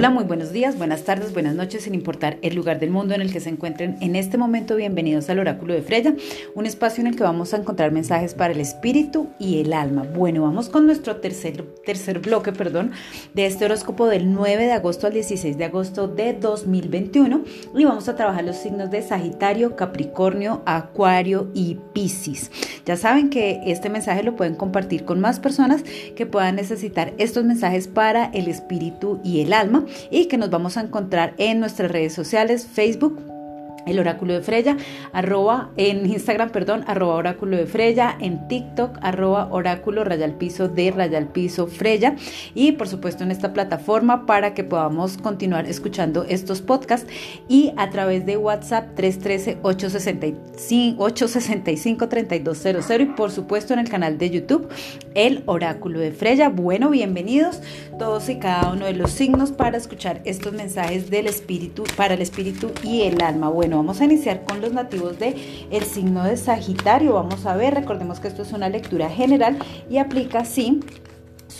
Hola, muy buenos días, buenas tardes, buenas noches, sin importar el lugar del mundo en el que se encuentren en este momento. Bienvenidos al Oráculo de Freya, un espacio en el que vamos a encontrar mensajes para el espíritu y el alma. Bueno, vamos con nuestro tercer, tercer bloque, perdón, de este horóscopo del 9 de agosto al 16 de agosto de 2021 y vamos a trabajar los signos de Sagitario, Capricornio, Acuario y Piscis. Ya saben que este mensaje lo pueden compartir con más personas que puedan necesitar estos mensajes para el espíritu y el alma y que nos vamos a encontrar en nuestras redes sociales, Facebook, el oráculo de Freya, arroba, en Instagram, perdón, arroba oráculo de Freya, en TikTok, arroba oráculo rayal piso de rayal piso Freya y por supuesto en esta plataforma para que podamos continuar escuchando estos podcasts y a través de WhatsApp 313-865-3200 y por supuesto en el canal de YouTube, el oráculo de Freya. Bueno, bienvenidos todos y cada uno de los signos para escuchar estos mensajes del espíritu, para el espíritu y el alma. Bueno, vamos a iniciar con los nativos de el signo de Sagitario. Vamos a ver, recordemos que esto es una lectura general y aplica sí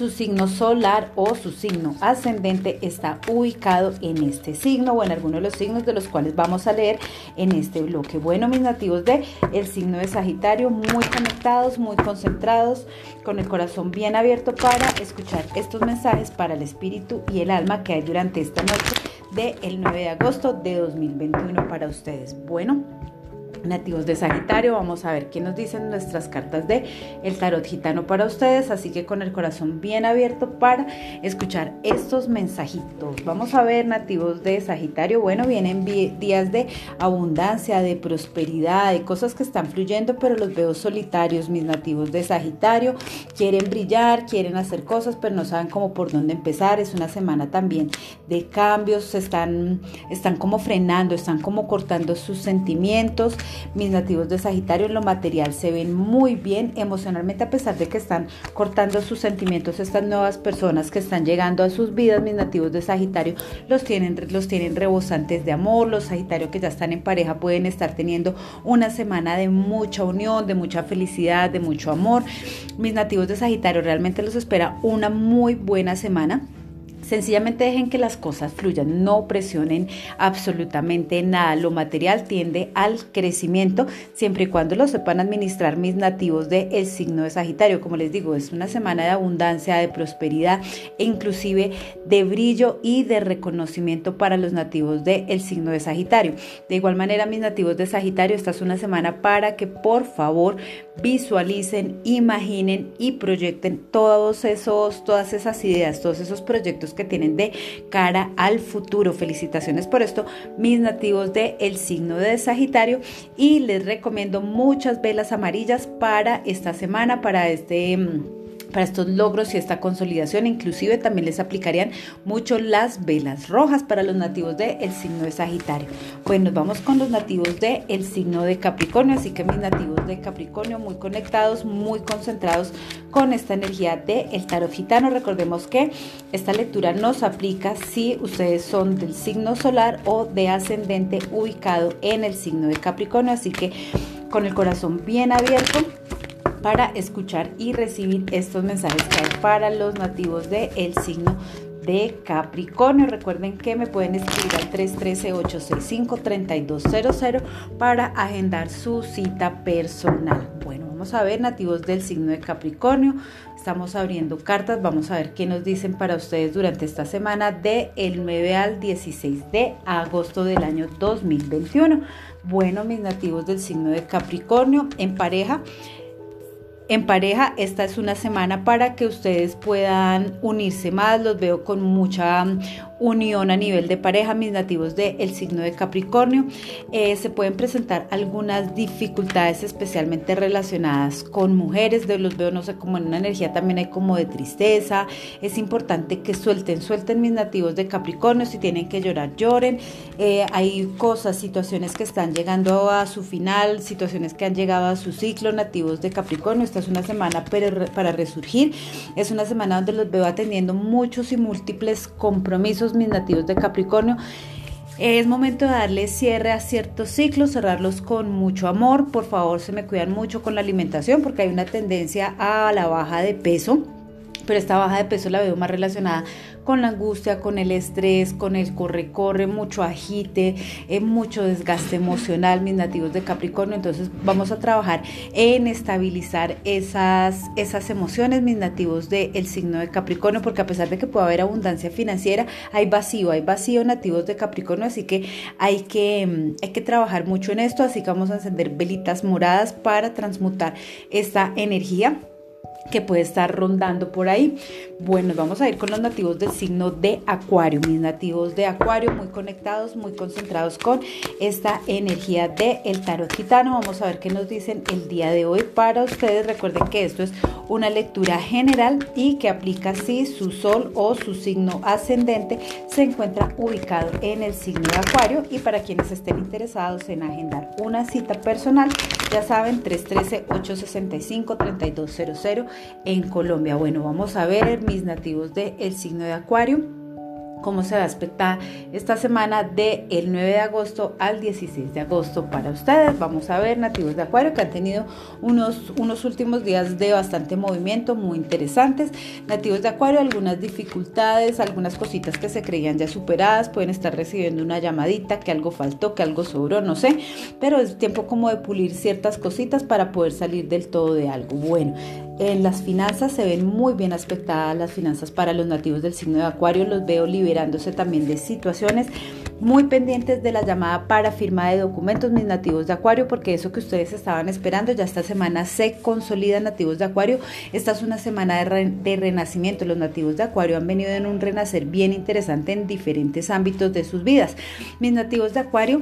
su signo solar o su signo ascendente está ubicado en este signo o en alguno de los signos de los cuales vamos a leer en este bloque. Bueno, mis nativos de el signo de Sagitario, muy conectados, muy concentrados, con el corazón bien abierto para escuchar estos mensajes para el espíritu y el alma que hay durante esta noche del 9 de agosto de 2021 para ustedes. Bueno, nativos de Sagitario. Vamos a ver qué nos dicen nuestras cartas de el tarot gitano para ustedes, así que con el corazón bien abierto para escuchar estos mensajitos. Vamos a ver nativos de Sagitario. Bueno, vienen días de abundancia, de prosperidad, de cosas que están fluyendo, pero los veo solitarios, mis nativos de Sagitario. Quieren brillar, quieren hacer cosas, pero no saben cómo por dónde empezar. Es una semana también de cambios, están están como frenando, están como cortando sus sentimientos mis nativos de Sagitario en lo material se ven muy bien emocionalmente a pesar de que están cortando sus sentimientos estas nuevas personas que están llegando a sus vidas. Mis nativos de Sagitario los tienen, los tienen rebosantes de amor. Los Sagitarios que ya están en pareja pueden estar teniendo una semana de mucha unión, de mucha felicidad, de mucho amor. Mis nativos de Sagitario realmente los espera una muy buena semana Sencillamente dejen que las cosas fluyan, no presionen absolutamente nada. Lo material tiende al crecimiento siempre y cuando lo sepan administrar mis nativos del el signo de Sagitario. Como les digo, es una semana de abundancia, de prosperidad e inclusive de brillo y de reconocimiento para los nativos del el signo de Sagitario. De igual manera, mis nativos de Sagitario, esta es una semana para que por favor visualicen, imaginen y proyecten todos esos, todas esas ideas, todos esos proyectos que tienen de cara al futuro. Felicitaciones por esto, mis nativos del el signo de Sagitario y les recomiendo muchas velas amarillas para esta semana, para este mm, para estos logros y esta consolidación. Inclusive también les aplicarían mucho las velas rojas para los nativos del signo de Sagitario. Pues nos vamos con los nativos del signo de Capricornio. Así que mis nativos de Capricornio muy conectados, muy concentrados con esta energía del el tarot gitano. Recordemos que esta lectura nos aplica si ustedes son del signo solar o de ascendente ubicado en el signo de Capricornio. Así que con el corazón bien abierto para escuchar y recibir estos mensajes que hay para los nativos del el signo de Capricornio. Recuerden que me pueden escribir al 313-865-3200 para agendar su cita personal. Bueno, vamos a ver nativos del signo de Capricornio. Estamos abriendo cartas, vamos a ver qué nos dicen para ustedes durante esta semana de el 9 al 16 de agosto del año 2021. Bueno, mis nativos del signo de Capricornio en pareja en pareja, esta es una semana para que ustedes puedan unirse más. Los veo con mucha unión a nivel de pareja, mis nativos del el signo de Capricornio. Eh, se pueden presentar algunas dificultades especialmente relacionadas con mujeres, de los veo, no sé, como en una energía también hay como de tristeza. Es importante que suelten, suelten mis nativos de Capricornio, si tienen que llorar, lloren. Eh, hay cosas, situaciones que están llegando a su final, situaciones que han llegado a su ciclo, nativos de Capricornio. Es una semana para resurgir, es una semana donde los veo atendiendo muchos y múltiples compromisos mis nativos de Capricornio. Es momento de darle cierre a ciertos ciclos, cerrarlos con mucho amor. Por favor, se me cuidan mucho con la alimentación porque hay una tendencia a la baja de peso pero esta baja de peso la veo más relacionada con la angustia, con el estrés, con el corre-corre, mucho agite, eh, mucho desgaste emocional, mis nativos de Capricornio. Entonces vamos a trabajar en estabilizar esas, esas emociones, mis nativos del signo de Capricornio, porque a pesar de que pueda haber abundancia financiera, hay vacío, hay vacío nativos de Capricornio, así que hay que, mm, hay que trabajar mucho en esto, así que vamos a encender velitas moradas para transmutar esta energía que puede estar rondando por ahí. Bueno, vamos a ir con los nativos del signo de Acuario, mis nativos de Acuario muy conectados, muy concentrados con esta energía del el tarot gitano. Vamos a ver qué nos dicen el día de hoy para ustedes. Recuerden que esto es una lectura general y que aplica si su sol o su signo ascendente se encuentra ubicado en el signo de Acuario y para quienes estén interesados en agendar una cita personal, ya saben 313 865 3200 en Colombia. Bueno, vamos a ver mis nativos del el signo de Acuario cómo se va a aspectar esta semana del el 9 de agosto al 16 de agosto para ustedes. Vamos a ver nativos de Acuario que han tenido unos, unos últimos días de bastante movimiento, muy interesantes. Nativos de Acuario, algunas dificultades, algunas cositas que se creían ya superadas, pueden estar recibiendo una llamadita, que algo faltó, que algo sobró, no sé, pero es tiempo como de pulir ciertas cositas para poder salir del todo de algo. Bueno, en las finanzas se ven muy bien aspectadas las finanzas para los nativos del signo de Acuario, los veo liberándose también de situaciones muy pendientes de la llamada para firma de documentos, mis nativos de Acuario, porque eso que ustedes estaban esperando ya esta semana se consolida nativos de Acuario. Esta es una semana de, renacimiento. Los nativos de Acuario han venido en un renacer bien interesante en diferentes ámbitos de sus vidas. Mis nativos de Acuario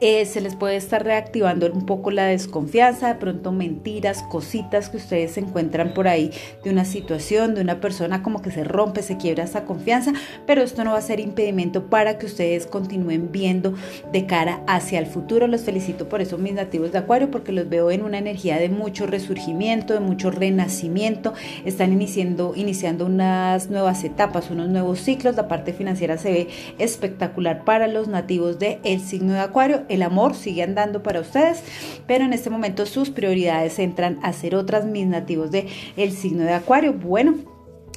eh, se les puede estar reactivando un poco la desconfianza, de pronto mentiras, cositas que ustedes encuentran por ahí de una situación, de una persona como que se rompe, se quiebra esa confianza, pero esto no va a ser impedimento para que ustedes continúen viendo de cara hacia el futuro. Los felicito por eso mis nativos de Acuario porque los veo en una energía de mucho resurgimiento, de mucho renacimiento, están iniciando, iniciando unas nuevas etapas, unos nuevos ciclos, la parte financiera se ve espectacular para los nativos del el signo de Acuario el amor sigue andando para ustedes, pero en este momento sus prioridades entran a ser otras mis nativos de el signo de Acuario. Bueno,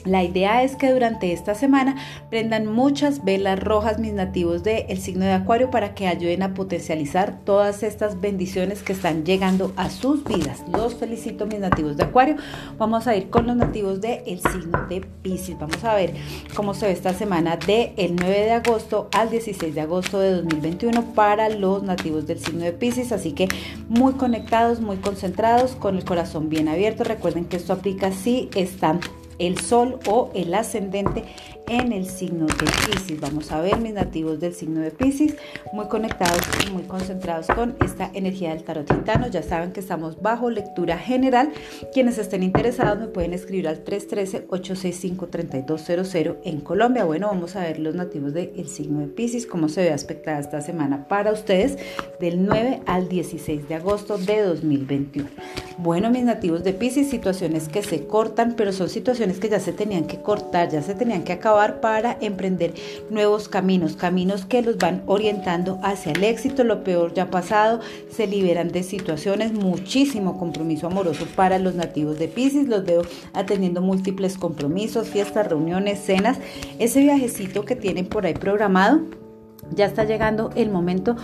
la idea es que durante esta semana prendan muchas velas rojas mis nativos del signo de Acuario para que ayuden a potencializar todas estas bendiciones que están llegando a sus vidas. Los felicito mis nativos de Acuario. Vamos a ir con los nativos del signo de Pisces. Vamos a ver cómo se ve esta semana del el 9 de agosto al 16 de agosto de 2021 para los nativos del signo de Pisces. Así que muy conectados, muy concentrados, con el corazón bien abierto. Recuerden que esto aplica si están el sol o el ascendente en el signo de Pisces. Vamos a ver mis nativos del signo de Pisces, muy conectados y muy concentrados con esta energía del tarot gitano. Ya saben que estamos bajo lectura general. Quienes estén interesados me pueden escribir al 313-865-3200 en Colombia. Bueno, vamos a ver los nativos del signo de Pisces, cómo se ve aspectada esta semana para ustedes del 9 al 16 de agosto de 2021. Bueno, mis nativos de Pisces, situaciones que se cortan, pero son situaciones que ya se tenían que cortar, ya se tenían que acabar para emprender nuevos caminos, caminos que los van orientando hacia el éxito. Lo peor ya pasado, se liberan de situaciones, muchísimo compromiso amoroso para los nativos de Pisces. Los veo atendiendo múltiples compromisos, fiestas, reuniones, cenas. Ese viajecito que tienen por ahí programado. Ya está llegando el momento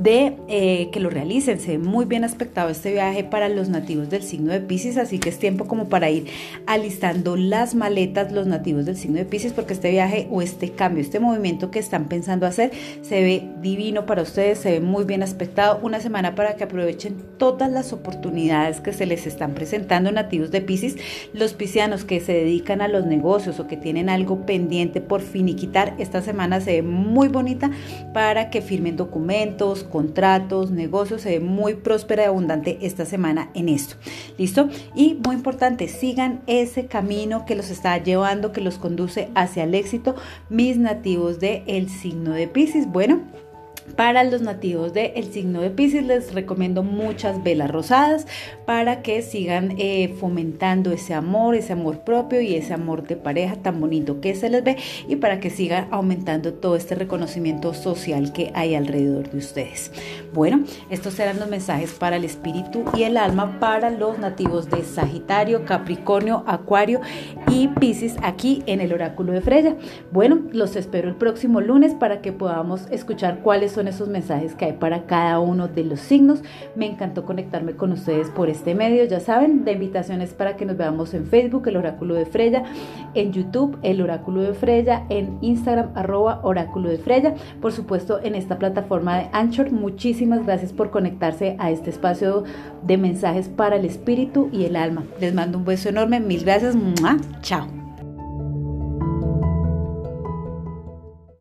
de eh, que lo realicen. Se ve muy bien aspectado este viaje para los nativos del signo de Pisces, así que es tiempo como para ir alistando las maletas los nativos del signo de Pisces, porque este viaje o este cambio, este movimiento que están pensando hacer, se ve divino para ustedes, se ve muy bien aspectado. Una semana para que aprovechen todas las oportunidades que se les están presentando nativos de Pisces, los piscianos que se dedican a los negocios o que tienen algo pendiente por finiquitar, esta semana se ve muy bonita para que firmen documentos, contratos, negocios, se ve muy próspera y abundante esta semana en esto. ¿Listo? Y muy importante, sigan ese camino que los está llevando, que los conduce hacia el éxito, mis nativos del el signo de Pisces. Bueno, para los nativos del signo de Pisces les recomiendo muchas velas rosadas para que sigan eh, fomentando ese amor, ese amor propio y ese amor de pareja tan bonito que se les ve y para que sigan aumentando todo este reconocimiento social que hay alrededor de ustedes. Bueno, estos serán los mensajes para el espíritu y el alma para los nativos de Sagitario, Capricornio, Acuario y Pisces aquí en el oráculo de Freya. Bueno, los espero el próximo lunes para que podamos escuchar cuáles son esos mensajes que hay para cada uno de los signos. Me encantó conectarme con ustedes por este medio, ya saben, de invitaciones para que nos veamos en Facebook, el oráculo de Freya, en YouTube, el oráculo de Freya, en Instagram, arroba oráculo de Freya, por supuesto en esta plataforma de Anchor. Muchísimas gracias por conectarse a este espacio de mensajes para el espíritu y el alma. Les mando un beso enorme, mil gracias, chao.